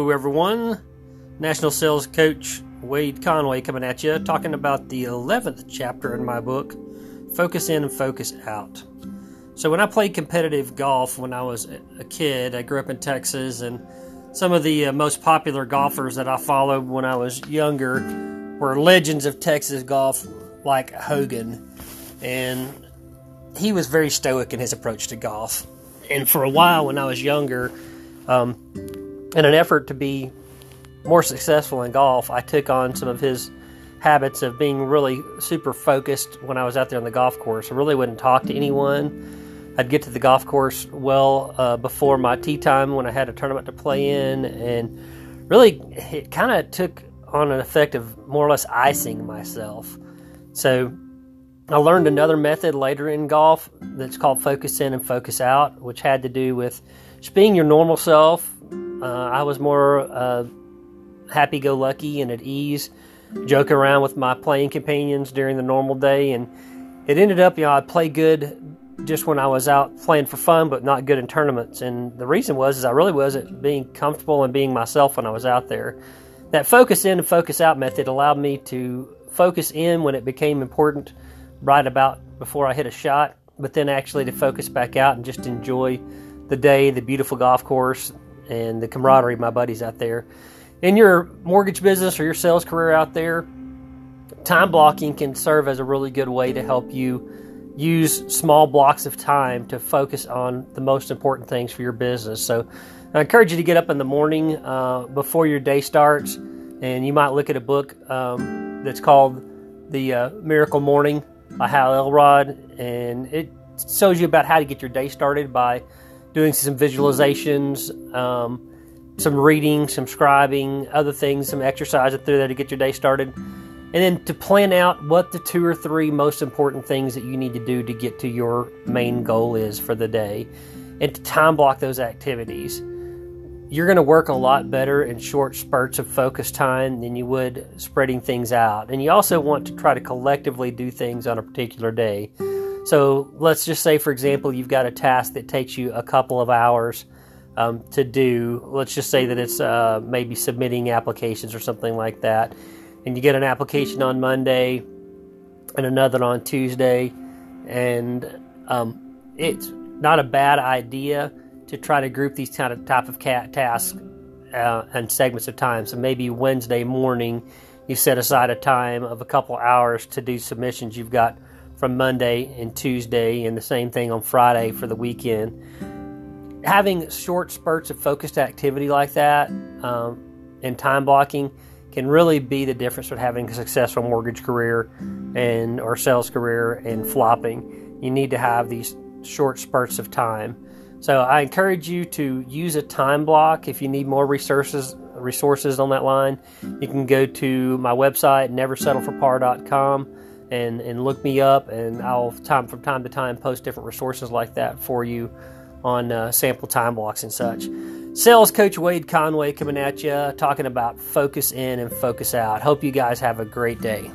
Hello, everyone. National Sales Coach Wade Conway coming at you, talking about the 11th chapter in my book, Focus In and Focus Out. So, when I played competitive golf when I was a kid, I grew up in Texas, and some of the uh, most popular golfers that I followed when I was younger were legends of Texas golf, like Hogan. And he was very stoic in his approach to golf. And for a while, when I was younger, um, in an effort to be more successful in golf, I took on some of his habits of being really super focused when I was out there on the golf course. I really wouldn't talk to anyone. I'd get to the golf course well uh, before my tee time when I had a tournament to play in, and really it kind of took on an effect of more or less icing myself. So I learned another method later in golf that's called focus in and focus out, which had to do with just being your normal self, I was more uh, happy go lucky and at ease, joke around with my playing companions during the normal day. And it ended up, you know, I'd play good just when I was out playing for fun, but not good in tournaments. And the reason was, is I really wasn't being comfortable and being myself when I was out there. That focus in and focus out method allowed me to focus in when it became important, right about before I hit a shot, but then actually to focus back out and just enjoy the day, the beautiful golf course, and the camaraderie of my buddies out there. In your mortgage business or your sales career out there, time blocking can serve as a really good way to help you use small blocks of time to focus on the most important things for your business. So, I encourage you to get up in the morning uh, before your day starts, and you might look at a book um, that's called The uh, Miracle Morning by Hal Elrod, and it shows you about how to get your day started by doing some visualizations, um, some reading, some scribing, other things, some exercise through there to get your day started. And then to plan out what the two or three most important things that you need to do to get to your main goal is for the day and to time block those activities. You're going to work a lot better in short spurts of focus time than you would spreading things out. And you also want to try to collectively do things on a particular day. So let's just say, for example, you've got a task that takes you a couple of hours um, to do. Let's just say that it's uh, maybe submitting applications or something like that. And you get an application on Monday and another on Tuesday. And um, it's not a bad idea to try to group these kind of type of tasks uh, and segments of time. So maybe Wednesday morning, you set aside a time of a couple hours to do submissions. You've got from Monday and Tuesday, and the same thing on Friday for the weekend. Having short spurts of focused activity like that um, and time blocking can really be the difference with having a successful mortgage career and or sales career and flopping. You need to have these short spurts of time. So I encourage you to use a time block if you need more resources resources on that line. You can go to my website neversettleforpar.com and and look me up, and I'll time from time to time post different resources like that for you on uh, sample time blocks and such. Sales coach Wade Conway coming at you, talking about focus in and focus out. Hope you guys have a great day.